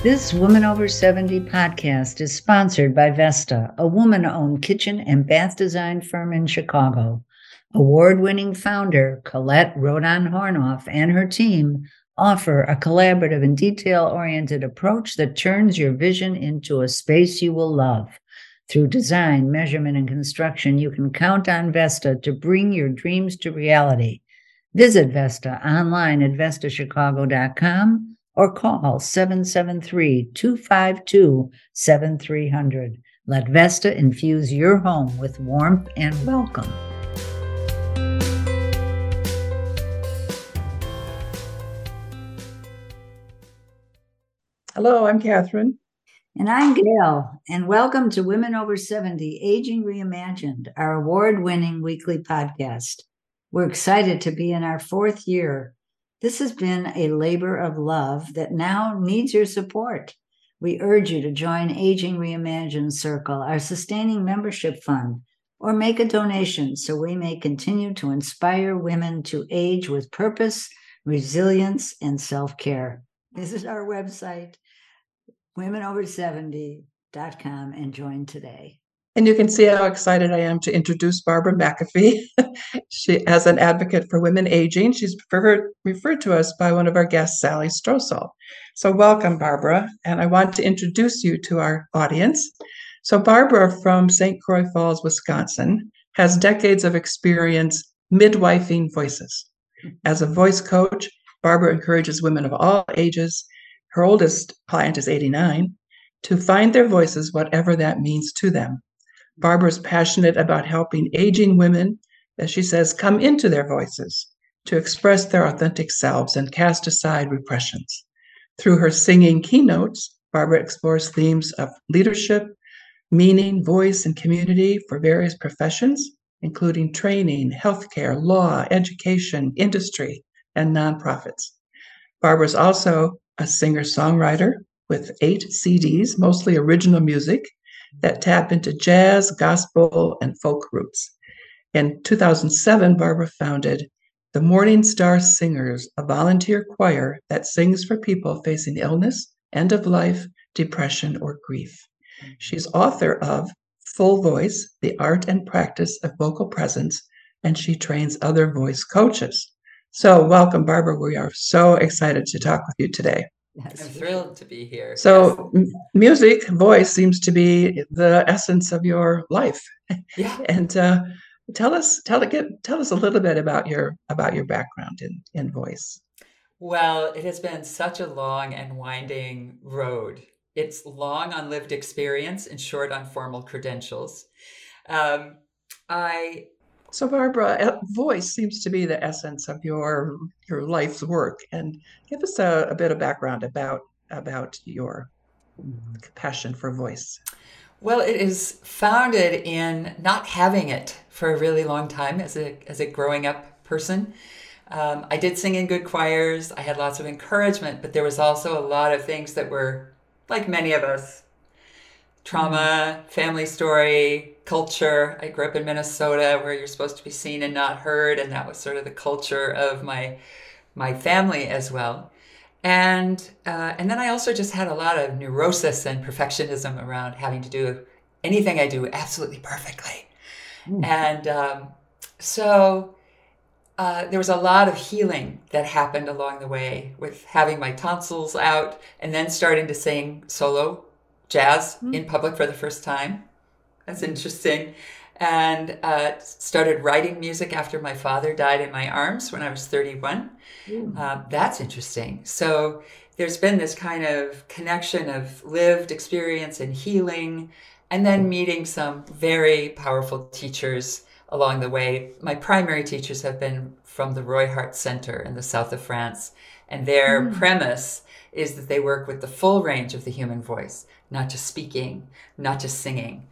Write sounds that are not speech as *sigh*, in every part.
This Woman Over 70 podcast is sponsored by Vesta, a woman owned kitchen and bath design firm in Chicago. Award winning founder Colette Rodon Hornoff and her team offer a collaborative and detail oriented approach that turns your vision into a space you will love. Through design, measurement, and construction, you can count on Vesta to bring your dreams to reality. Visit Vesta online at vestachicago.com or call 773 252 7300. Let Vesta infuse your home with warmth and welcome. Hello, I'm Catherine. And I'm Gail, and welcome to Women Over 70 Aging Reimagined, our award winning weekly podcast. We're excited to be in our fourth year this has been a labor of love that now needs your support. We urge you to join Aging Reimagined Circle, our sustaining membership fund, or make a donation so we may continue to inspire women to age with purpose, resilience, and self care. Visit our website, womenover70.com, and join today. And you can see how excited I am to introduce Barbara McAfee. *laughs* she, as an advocate for women aging, she's referred, referred to us by one of our guests, Sally Strosahl. So, welcome, Barbara. And I want to introduce you to our audience. So, Barbara from St. Croix Falls, Wisconsin, has decades of experience midwifing voices. As a voice coach, Barbara encourages women of all ages, her oldest client is 89, to find their voices, whatever that means to them. Barbara's passionate about helping aging women, as she says, come into their voices to express their authentic selves and cast aside repressions. Through her singing keynotes, Barbara explores themes of leadership, meaning, voice, and community for various professions, including training, healthcare, law, education, industry, and nonprofits. Barbara is also a singer songwriter with eight CDs, mostly original music, that tap into jazz, gospel, and folk roots. In 2007, Barbara founded the Morning Star Singers, a volunteer choir that sings for people facing illness, end of life, depression, or grief. She's author of Full Voice The Art and Practice of Vocal Presence, and she trains other voice coaches. So, welcome, Barbara. We are so excited to talk with you today. Yes. I'm thrilled to be here. So, yes. music, voice seems to be the essence of your life. Yeah. *laughs* and uh, tell us, tell get, tell us a little bit about your about your background in in voice. Well, it has been such a long and winding road. It's long on lived experience and short on formal credentials. Um, I so, Barbara, voice seems to be the essence of your your life's work, and give us a, a bit of background about about your passion for voice. Well, it is founded in not having it for a really long time as a as a growing up person. Um, I did sing in good choirs. I had lots of encouragement, but there was also a lot of things that were, like many of us, trauma, family story, culture. I grew up in Minnesota where you're supposed to be seen and not heard, and that was sort of the culture of my my family as well. And uh, and then I also just had a lot of neurosis and perfectionism around having to do anything I do absolutely perfectly. Mm. And um, so uh, there was a lot of healing that happened along the way with having my tonsils out and then starting to sing solo jazz mm-hmm. in public for the first time. That's interesting. And uh, started writing music after my father died in my arms when I was 31. Mm. Uh, that's interesting. So there's been this kind of connection of lived experience and healing, and then meeting some very powerful teachers along the way. My primary teachers have been from the Roy Hart Center in the south of France, and their mm. premise is that they work with the full range of the human voice not just speaking, not just singing,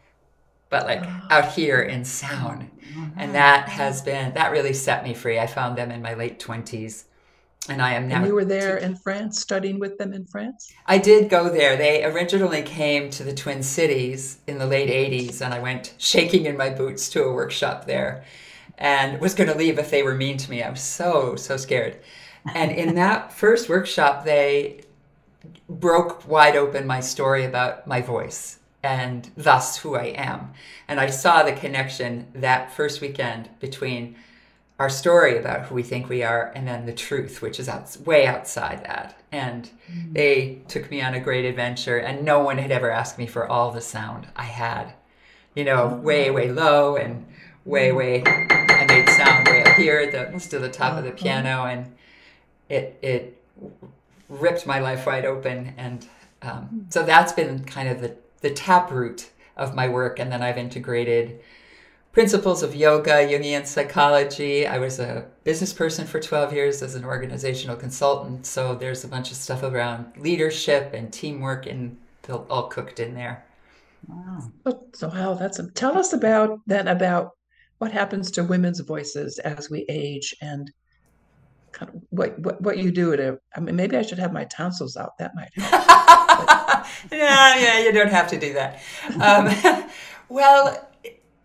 but like out here in sound. Mm-hmm. And that has been, that really set me free. I found them in my late 20s. And I am now. And you were there in France, studying with them in France? I did go there. They originally came to the Twin Cities in the late 80s, and I went shaking in my boots to a workshop there and was going to leave if they were mean to me. I was so, so scared. And in *laughs* that first workshop, they broke wide open my story about my voice and thus who I am. And I saw the connection that first weekend between our story about who we think we are and then the truth, which is out, way outside that. And mm-hmm. they took me on a great adventure, and no one had ever asked me for all the sound I had, you know, mm-hmm. way, way low and way, mm-hmm. way. I made sound way up here at the, to the top of the piano, and it, it ripped my life wide open. And um, so that's been kind of the, the taproot of my work. And then I've integrated principles of yoga, Jungian psychology. I was a business person for 12 years as an organizational consultant. So there's a bunch of stuff around leadership and teamwork and all cooked in there. Wow. Oh, so wow, that's a, tell us about then about what happens to women's voices as we age and kind of what what, what you do a I mean maybe I should have my tonsils out. That might help. *laughs* yeah, yeah, you don't have to do that. Um, *laughs* well,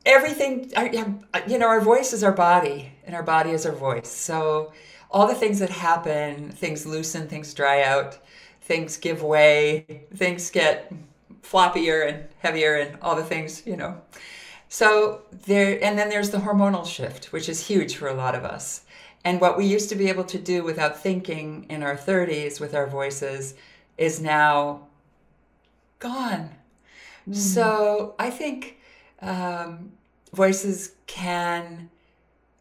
everything you know our voice is our body and our body is our voice so all the things that happen things loosen things dry out things give way things get floppier and heavier and all the things you know so there and then there's the hormonal shift which is huge for a lot of us and what we used to be able to do without thinking in our 30s with our voices is now gone mm. so i think um, voices can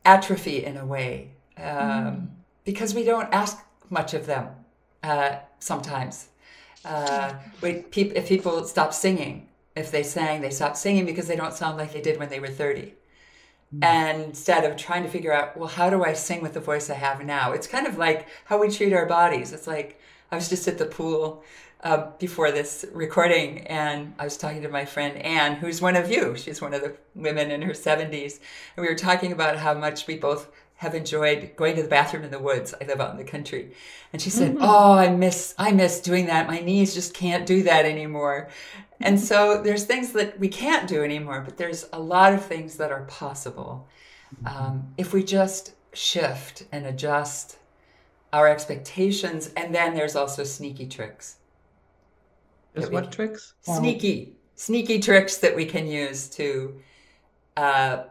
atrophy in a way um, mm. because we don't ask much of them uh, sometimes. Uh, we, pe- if people stop singing, if they sang, they stop singing because they don't sound like they did when they were 30. Mm. And instead of trying to figure out, well, how do I sing with the voice I have now? It's kind of like how we treat our bodies. It's like I was just at the pool uh, before this recording, and I was talking to my friend Anne, who's one of you. She's one of the women in her 70s. And we were talking about how much we both have enjoyed going to the bathroom in the woods. I live out in the country. And she said, mm-hmm. "Oh, I miss I miss doing that. My knees just can't do that anymore." And so there's things that we can't do anymore, but there's a lot of things that are possible um, if we just shift and adjust our expectations. And then there's also sneaky tricks. There's what tricks? Sneaky, sneaky tricks that we can use to uh,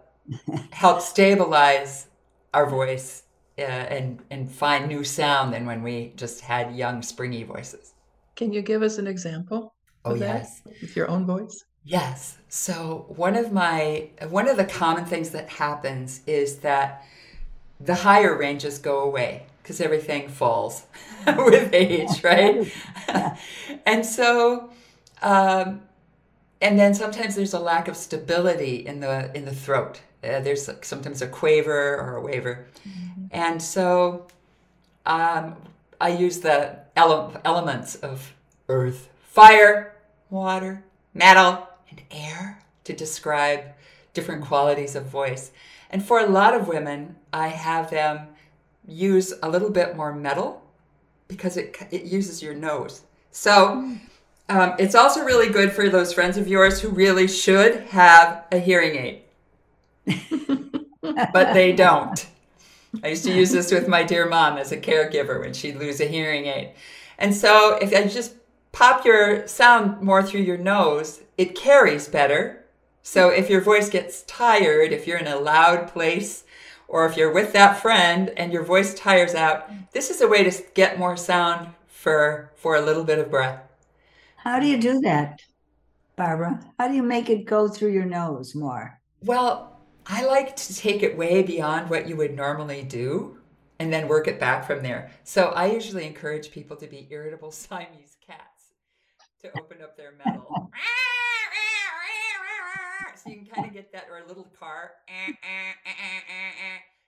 help stabilize our voice uh, and and find new sound than when we just had young, springy voices. Can you give us an example? Oh yes, with your own voice. Yes. So one of my one of the common things that happens is that the higher ranges go away because everything falls *laughs* with age, *laughs* right? *laughs* and so, um, and then sometimes there's a lack of stability in the in the throat. Uh, there's sometimes a quaver or a waver, mm-hmm. and so um, I use the ele- elements of earth, fire, water, metal, and air to describe different qualities of voice. And for a lot of women, I have them use a little bit more metal because it, it uses your nose. So um, it's also really good for those friends of yours who really should have a hearing aid, but they don't. I used to use this with my dear mom as a caregiver when she'd lose a hearing aid. And so if I just pop your sound more through your nose, it carries better. So if your voice gets tired, if you're in a loud place, or if you're with that friend and your voice tires out, this is a way to get more sound for for a little bit of breath. How do you do that, Barbara? How do you make it go through your nose more? Well, I like to take it way beyond what you would normally do and then work it back from there. So I usually encourage people to be irritable *laughs* Siamese cats to open up their metal. *laughs* so you can kind of get that, or a little car.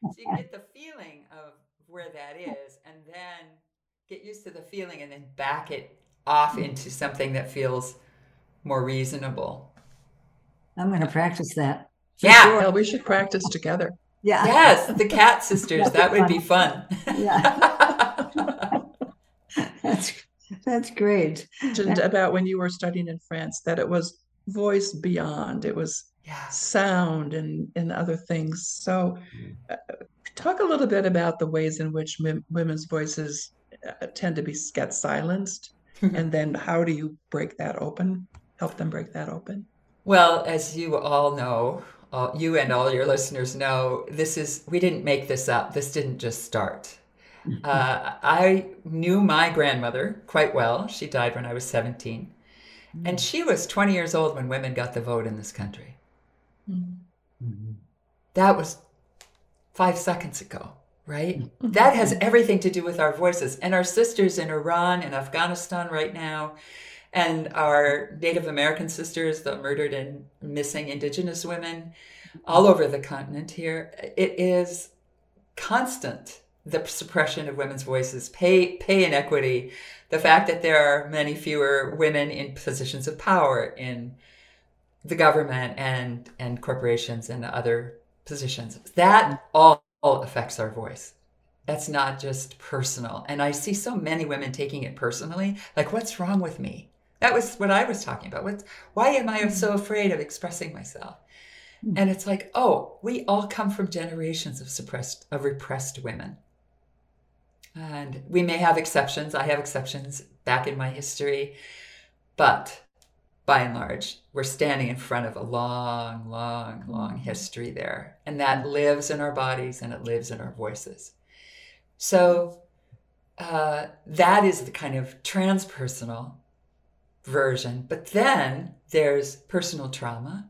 So you can get the feeling of where that is, and then get used to the feeling, and then back it off into something that feels more reasonable. I'm going to practice that. Yeah. Sure. Well, we should practice together. Yeah. Yes, the *laughs* cat sisters. that would be fun. Yeah. *laughs* that's that's great. About when you were studying in France, that it was voice beyond it was yeah. sound and and other things so uh, talk a little bit about the ways in which m- women's voices uh, tend to be get silenced and then how do you break that open? Help them break that open? Well, as you all know, all, you and all your listeners know, this is, we didn't make this up. This didn't just start. *laughs* Uh, I knew my grandmother quite well. She died when I was 17. And she was 20 years old when women got the vote in this country. Mhm. That was five seconds ago, right? That has everything to do with our voices. And our sisters in Iran and Afghanistan right now, and our Native American sisters, the murdered and missing indigenous women all over the continent here, it is constant the suppression of women's voices, pay pay inequity, the fact that there are many fewer women in positions of power in the government and and corporations and other positions. That all, all affects our voice. That's not just personal. And I see so many women taking it personally. Like, what's wrong with me? That was what I was talking about. What's, why am I so mm-hmm. afraid of expressing myself? Mm-hmm. And it's like, oh, we all come from generations of suppressed, of repressed women. And we may have exceptions. I have exceptions back in my history. But by and large, we're standing in front of a long, long, long mm-hmm. history there. And that lives in our bodies and it lives in our voices. So uh, that is the kind of transpersonal version. But then there's personal trauma.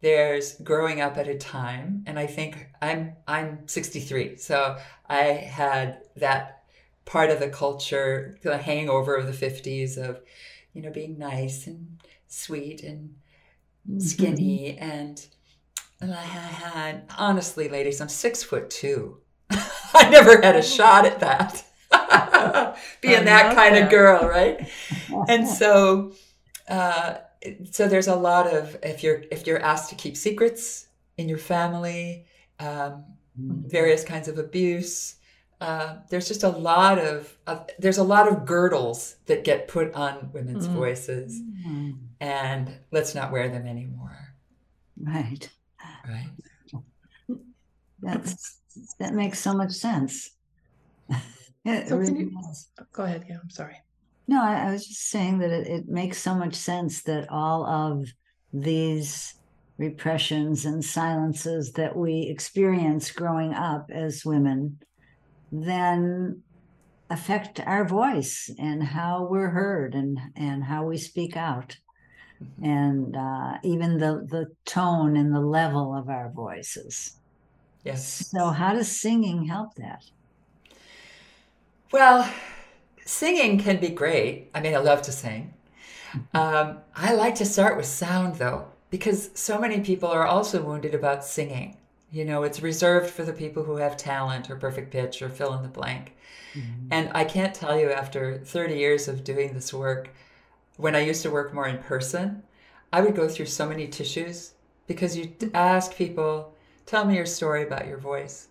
There's growing up at a time, and I think I'm I'm 63, so I had that part of the culture, the hangover of the 50s of, you know, being nice and sweet and mm-hmm. skinny and and I had honestly, ladies, I'm six foot two. *laughs* I never had a oh. shot at that. *laughs* Being that kind that. of girl, right? *laughs* And so uh so there's a lot of if you're if you're asked to keep secrets in your family, um, various kinds of abuse. Uh, there's just a lot of, of there's a lot of girdles that get put on women's Mm. voices, and let's not wear them anymore, Right. right? That's that makes so much sense. *laughs* It So really you- Go ahead. Yeah, I'm sorry. No, I, I was just saying that it, it makes so much sense that all of these repressions and silences that we experience growing up as women then affect our voice and how we're heard and and how we speak out and uh, even the the tone and the level of our voices Yes. so how does singing help that Well, singing can be great. I mean, I love to sing. Um, I like to start with sound though, because so many people are also wounded about singing. You know, it's reserved for the people who have talent or perfect pitch or fill in the blank. And I can't tell you after 30 years of doing this work, when I used to work more in person, I would go through so many tissues because you ask people, tell me your story about your voice.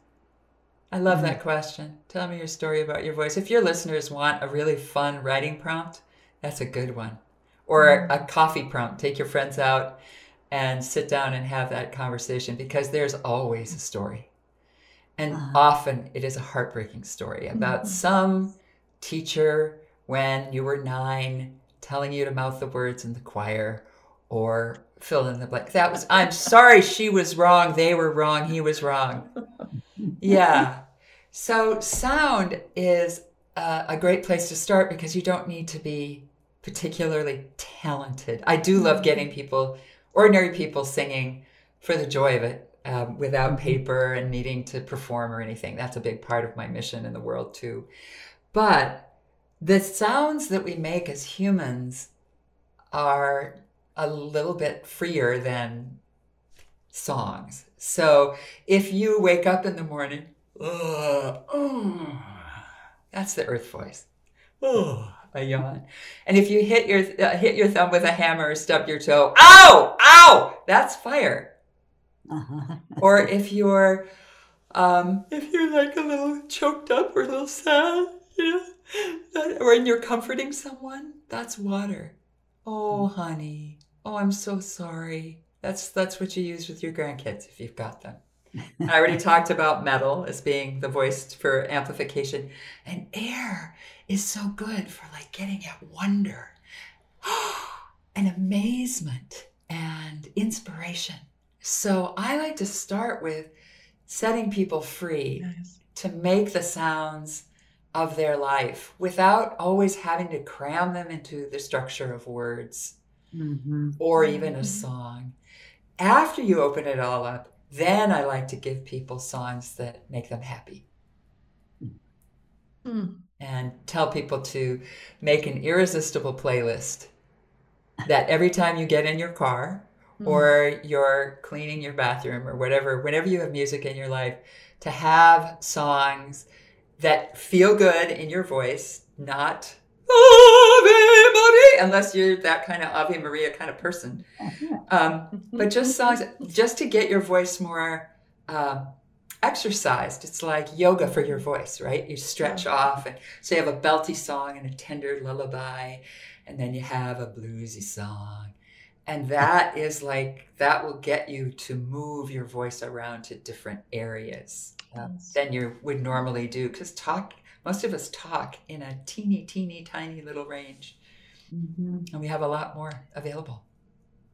I love that mm-hmm. question. Tell me your story about your voice. If your listeners want a really fun writing prompt, that's a good one. Or mm-hmm. a coffee prompt. Take your friends out and sit down and have that conversation because there's always a story. And Uh-huh. often it is a heartbreaking story about mm-hmm. some teacher when you were nine telling you to mouth the words in the choir or fill in the blank. That was, I'm sorry, she was wrong. They were wrong. He was wrong. Yeah. So sound is uh, a great place to start because you don't need to be particularly talented. I do love getting people, ordinary people, singing for the joy of it um, without paper and needing to perform or anything. That's a big part of my mission in the world, too. But the sounds that we make as humans are a little bit freer than songs. So if you wake up in the morning, "Ugh, oh," that's the earth voice. Oh, a yawn. And if you hit your uh, hit your thumb with a hammer or stub your toe, ow, ow, that's fire. Uh-huh. *laughs* Or if you're um, if you're like a little choked up or a little sad, you know, or when you're comforting someone, that's water. Oh, honey. Oh, I'm so sorry. That's that's what you use with your grandkids if you've got them. I already *laughs* talked about metal as being the voice for amplification, and air is so good for like getting at wonder *gasps* and amazement and inspiration. So I like to start with setting people free Nice. to make the sounds of their life without always having to cram them into the structure of words Mhm. or even a song. After you open it all up, then I like to give people songs that make them happy Mm. and tell people to make an irresistible playlist that every time you get in your car Mm. or you're cleaning your bathroom or whatever, whenever you have music in your life, to have songs that feel good in your voice, not Ave Unless you're that kind of Ave Maria kind of person. Um, but just songs, just to get your voice more um, exercised. It's like yoga for your voice, right? You stretch off, and so you have a belty song and a tender lullaby, and then you have a bluesy song. And that is like, that will get you to move your voice around to different areas um, than you would normally do. Because talk, most of us talk in a teeny, teeny, tiny little range, Mhm. and we have a lot more available.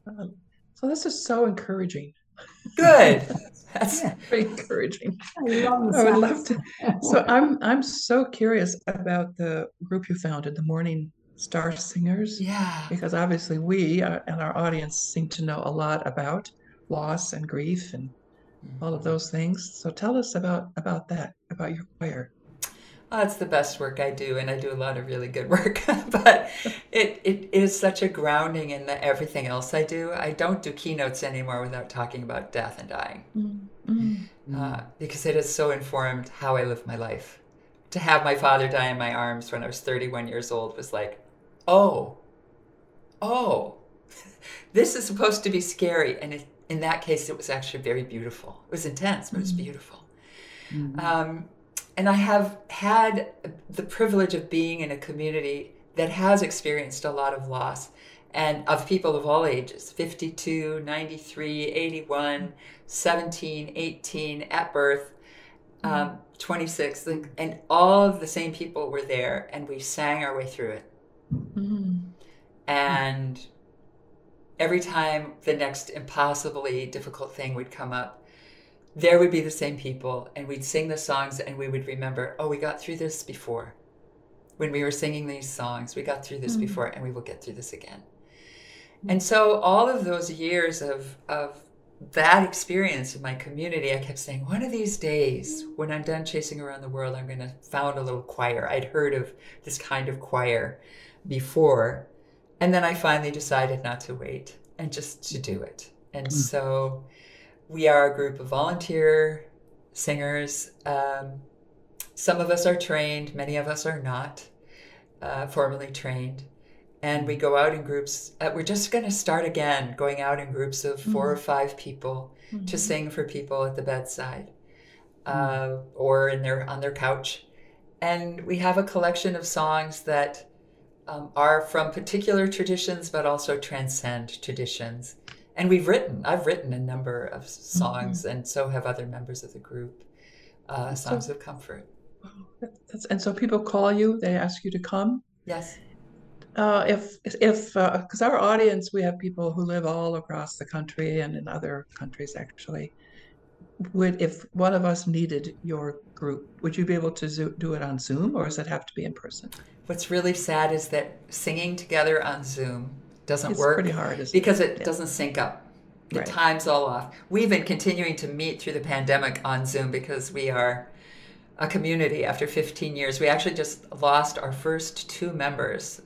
Um, So this is so encouraging. Good. *laughs* That's Yeah. Very encouraging. I I would love to. So I'm I'm so curious about the group you founded, the Morning Star Singers, yeah. because obviously we uh, and our audience seem to know a lot about loss and grief and all of those things. So tell us about about that, about your choir. Oh, it's the best work I do, and I do a lot of really good *laughs* work. but it, it is such a grounding in the everything else I do. I don't do keynotes anymore without talking about death and dying, Mm. uh, because it has so informed how I live my life. To have my father die in my arms when I was 31 years old was like, oh, oh, *laughs* this is supposed to be scary. And it, in that case, it was actually very beautiful. It was intense, but it was Mhm. beautiful. Mhm. Um, and I have had the privilege of being in a community that has experienced a lot of loss and of people of all ages 52, 93, 81, 17, 18, at birth, um, 26. And, and all of the same people were there, and we sang our way through it. Mm. And every time the next impossibly difficult thing would come up, there would be the same people, and we'd sing the songs, and we would remember, oh, we got through this before. When we were singing these songs, we got through this Mm. before, and we will get through this again. And so, all of those years of, of that experience in my community, I kept saying, one of these days, when I'm done chasing around the world, I'm going to found a little choir. I'd heard of this kind of choir before. And then I finally decided not to wait and just to do it. And Mm. so we are a group of volunteer singers. Um, some of us are trained, many of us are not uh, formally trained. And we go out in groups. Uh, we're just going to start again, going out in groups of four or five people to sing for people at the bedside uh, or in their on their couch. And we have a collection of songs that um, are from particular traditions, but also transcend traditions. And we've written, I've written a number of songs, and so have other members of the group, uh, So- songs of comfort. That's, and so people call you, they ask you to come. Yes. Uh, if if because our audience, we have people who live all across the country and in other countries actually. Would if one of us needed your group, would you be able to zo- do it on Zoom, or does it have to be in person? What's really sad is that singing together on Zoom doesn't It's work pretty hard, because it Yeah. doesn't sync up. The Right. time's all off. We've been continuing to meet through the pandemic on Zoom because we are a community after 15 years. We actually just lost our first two members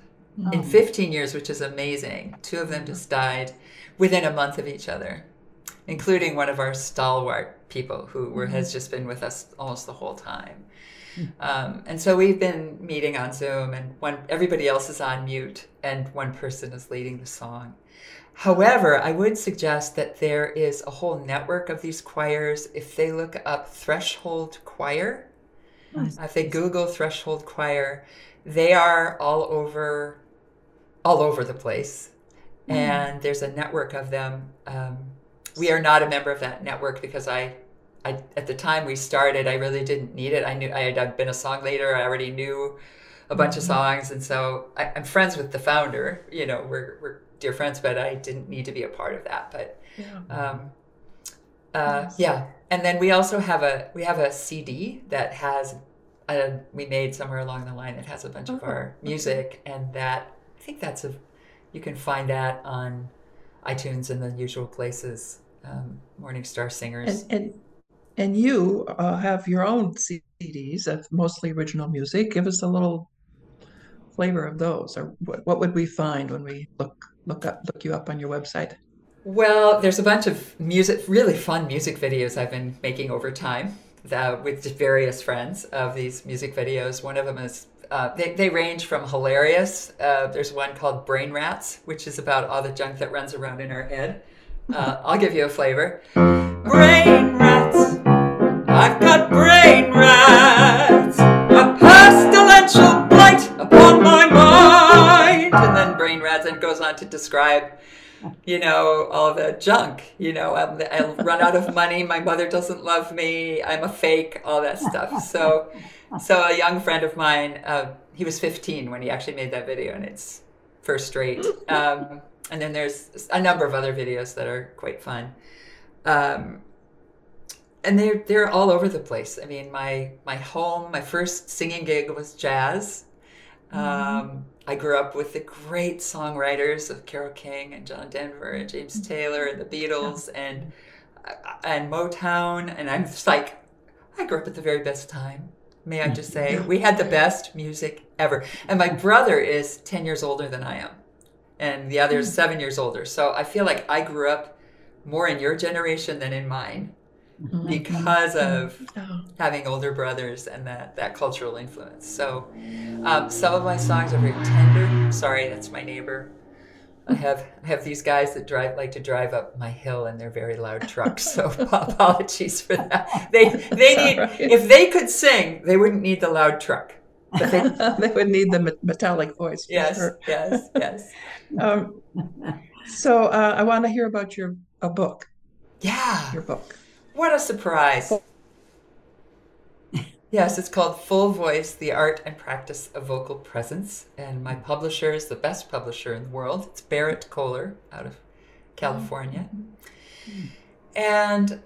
in Oh. 15 years, which is amazing. Two of them just died within a month of each other, including one of our stalwart people who were, mm-hmm. has just been with us almost the whole time. *laughs* Um, and so we've been meeting on Zoom, and one everybody else is on mute, and one person is leading the song. However, I would suggest that there is a whole network of these choirs. If they look up Threshold Choir, Nice. if they Google Threshold Choir, they are all over, all over the place, and there's a network of them. Um, we are not a member of that network because I, I at the time we started, I really didn't need it. I knew I had been a song leader. I already knew a bunch of songs, and so I, I'm friends with the founder. You know, we're we're dear friends, but I didn't need to be a part of that. But um, uh, yeah, and then we also have a we have a CD that has a, we made somewhere along the line that has a bunch of Oh, our music, and that I think that's a you can find that on iTunes and the usual places. Um, Morningstar Singers. And and and you uh, have your own CDs of mostly original music. Give us a little flavor of those, or what, what would we find when we look look up look you up on your website? Well, there's a bunch of music, really fun music videos I've been making over time that, with various friends of these music videos. One of them is, uh, they, they range from hilarious. Uh, there's one called Brain Rats, which is about all the junk that runs around in our head. Uh, I'll give you a flavor. Brain I've got brain rats, a pestilential blight upon my mind. And then brain rats, and goes on to describe you know, all the junk. You know, I'm, I'll run out of money. My mother doesn't love me. I'm a fake. All that stuff. So, so a young friend of mine, uh, he was 15 when he actually made that video, and it's first rate. Um, and then there's a number of other videos that are quite fun. Um, and they're they're all over the place. I mean, my my home, my first singing gig was jazz. Mm-hmm. Um, I grew up with the great songwriters of Carole King and John Denver and James mm-hmm. Taylor and the Beatles and and Motown, and I'm just like, I grew up at the very best time. May I just say, mm-hmm. we had the best music ever. And my brother is ten years older than I am, and the other is mm. seven years older. So I feel like I grew up more in your generation than in mine because of Oh, having older brothers and that, that cultural influence. So um, some of my songs are very tender. Sorry, that's my neighbor. I have I have these guys that drive like to drive up my hill in their very loud trucks. So *laughs* *laughs* apologies for that. They they need right. if they could sing, they wouldn't need the loud truck. But they, *laughs* they would need the metallic voice. yes, sure. yes, yes. Um, so uh, I want to hear about your a book. Yeah. Your book. What a surprise. Yes, it's called Full Voice The Art and Practice of Vocal Presence. And my publisher is the best publisher in the world. It's Berrett-Koehler out of California. And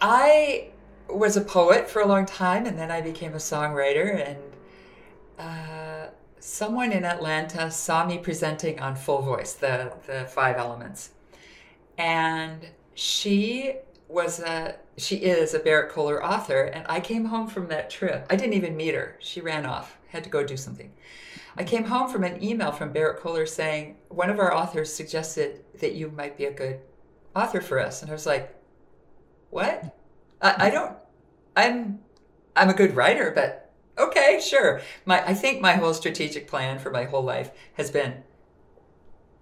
I was a poet for a long time, and then I became a songwriter. And uh, someone in Atlanta saw me presenting on Full Voice, the, the five elements. And she was a she is a Berrett-Koehler author, and I came home from that trip. I didn't even meet her. She ran off, had to go do something. I came home from an email from Berrett-Koehler saying one of our authors suggested that you might be a good author for us, and I was like, "What? I, I don't. I'm I'm a good writer, but okay, sure." My I think my whole strategic plan for my whole life has been,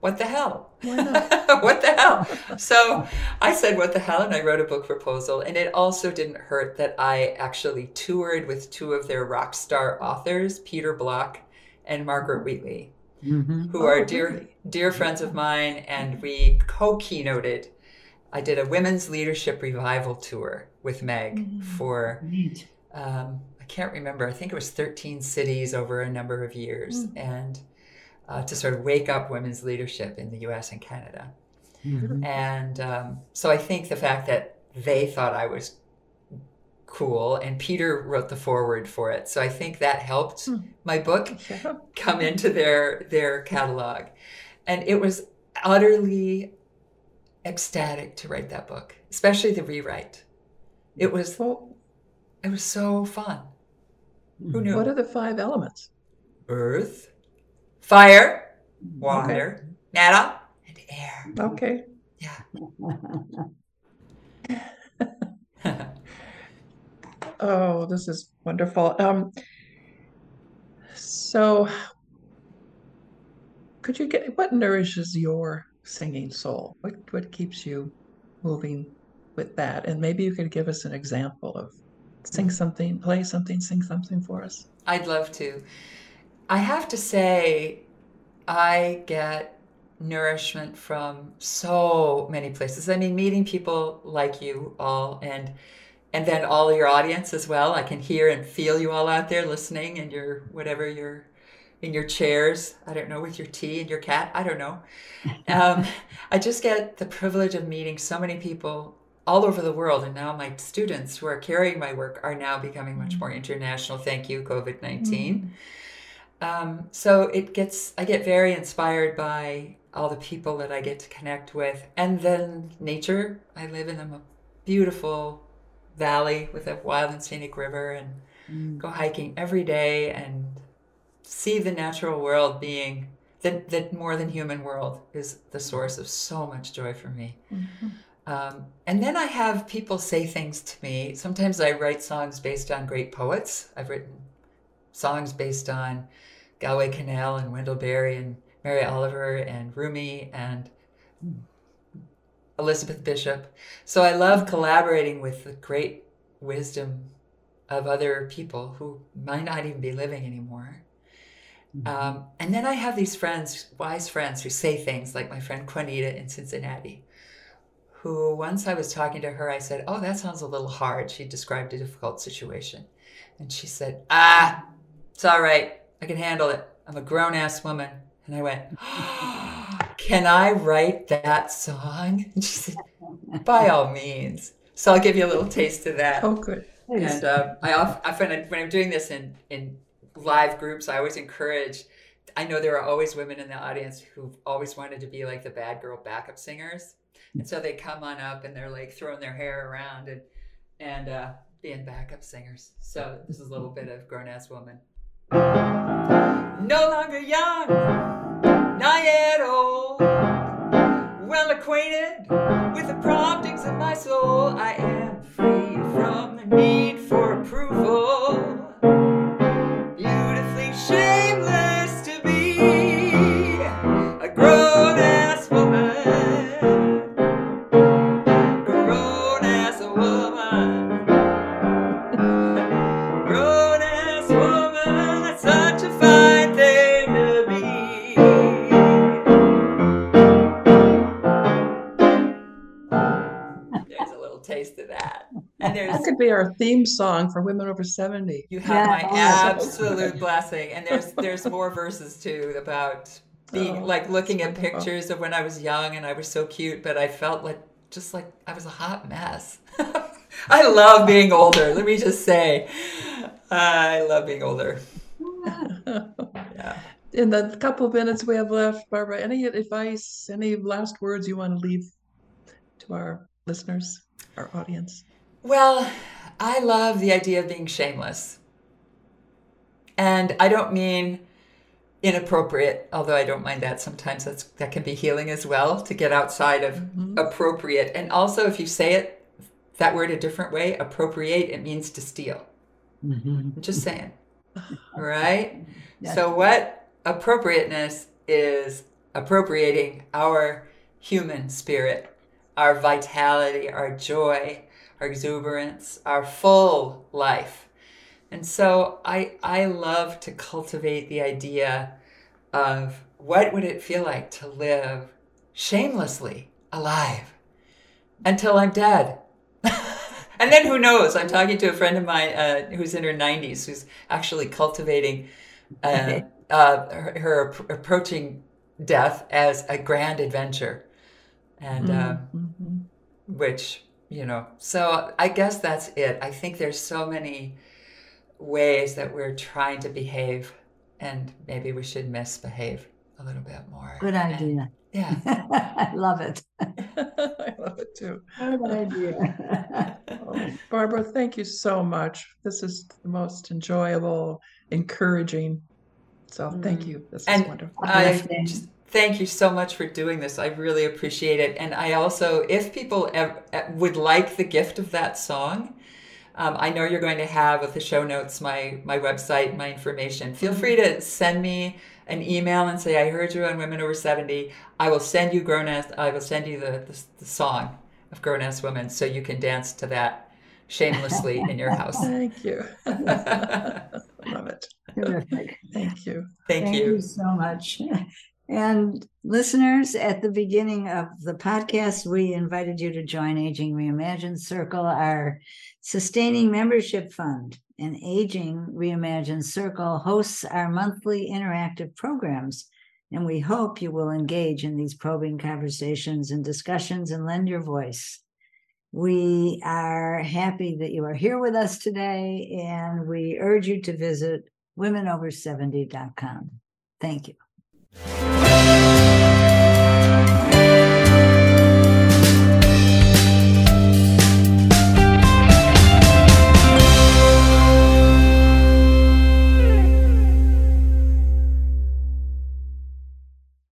"What the hell? *laughs* what the hell?" So I said, What the hell? And I wrote a book proposal. And it also didn't hurt that I actually toured with two of their rock star authors, Peter Block and Margaret Wheatley, Mhm. who Oh, are dear, really? dear friends of mine. And we co keynoted. I did a women's leadership revival tour with Meg for, Neat. um, I can't remember, I think it was 13 cities over a number of years. And uh, to sort of wake up women's leadership in the US and Canada. Mhm. And um, so I think the fact that they thought I was cool and Peter wrote the foreword for it. So I think that helped my book *laughs* Yeah. come into their their catalog. And it was utterly ecstatic to write that book, especially the rewrite. It was Well, it was so fun. Who knew? what are the five elements? Earth, fire, water, nada, and air. Okay. Yeah. *laughs* Oh, this is wonderful. Um, so could you get what nourishes your singing soul? What what keeps you moving with that? And maybe you could give us an example of sing something, play something, sing something for us. I'd love to. I have to say, I get nourishment from so many places. I mean, meeting people like you all and and then all your audience as well. I can hear and feel you all out there listening and your whatever you're in your chairs. I don't know, with your tea and your cat. I don't know. *laughs* Um, I just get the privilege of meeting so many people all over the world. And now my students who are carrying my work are now becoming much more international. Thank you, COVID 19. Mm-hmm. Um, so it gets, I get very inspired by all the people that I get to connect with. And then nature. I live in a beautiful valley with a wild and scenic river and mm. go hiking every day and see the natural world being that that more than human world is the source of so much joy for me. Mm-hmm. Um, and then I have people say things to me. Sometimes I write songs based on great poets. I've written songs based on Galway Kinnell and Wendell Berry and Mary Oliver and Rumi and Elizabeth Bishop. So I love collaborating with the great wisdom of other people who might not even be living anymore. Mm-hmm. Um, and then I have these friends, wise friends, who say things like my friend Juanita in Cincinnati, who once I was talking to her, I said, Oh, that sounds a little hard. She described a difficult situation. And she said, Ah, it's all right. I can handle it. I'm a grown ass woman. And I went, *gasps* Can I write that song? *laughs* And she said, By all means. So I'll give you a little taste of that. Oh, good. And uh, I often, when I'm doing this in, in live groups, I always encourage. I know there are always women in the audience who've always wanted to be like the bad girl backup singers, and so they come on up and they're like throwing their hair around and and uh, being backup singers. So this is a little bit of grown ass woman. No longer young, not yet old. Well acquainted with the promptings of my soul, I am free from the need our theme song for women over 70. You have yeah. my absolute blessing. And there's there's more verses too about being oh, like looking at oh. pictures of when I was young and I was so cute, but I felt like just like I was a hot mess. *laughs* I love being older. Let me just say, I love being older. *laughs* yeah. In the couple of minutes we have left, Barbara, any advice, any last words you want to leave to our listeners, our audience? Well, I love the idea of being shameless. And I don't mean inappropriate, although I don't mind that sometimes that's that can be healing as well to get outside of mm-hmm. appropriate. And also if you say it that word a different way, appropriate, it means to steal. Mm-hmm. Just *laughs* saying. right? Yes. So what appropriateness is appropriating our human spirit, our vitality, our joy, our exuberance, our full life. And so I, I love to cultivate the idea of what would it feel like to live shamelessly alive until I'm dead. *laughs* and then who knows? I'm talking to a friend of mine uh, who's in her 90s who's actually cultivating uh, *laughs* uh, her, her, approaching death as a grand adventure. And mm-hmm. Um, which you know so i guess that's it. I think there's so many ways that we're trying to behave and maybe we should misbehave a little bit more. Good idea. and, yeah. *laughs* I love it. *laughs* I love it too. Good idea. *laughs* Oh, barbara thank you so much. This is the most enjoyable encouraging. So thank mm. you. This and is wonderful. I just, Thank you so much for doing this. I really appreciate it. And I also, if people ever, would like the gift of that song, um, I know you're going to have with the show notes my my website, my information. Feel free to send me an email and say I heard you on Women Over Seventy. I will send you grown ass. I will send you the, the, the song of grown ass women so you can dance to that shamelessly in your house. *laughs* Thank you. *laughs* Love it. Terrific. Thank you. Thank, Thank you. you so much. *laughs* And listeners, at the beginning of the podcast, we invited you to join Aging Reimagined Circle, our sustaining membership fund. And Aging Reimagined Circle hosts our monthly interactive programs. And we hope you will engage in these probing conversations and discussions and lend your voice. We are happy that you are here with us today, and we urge you to visit womenover70.com. Thank you.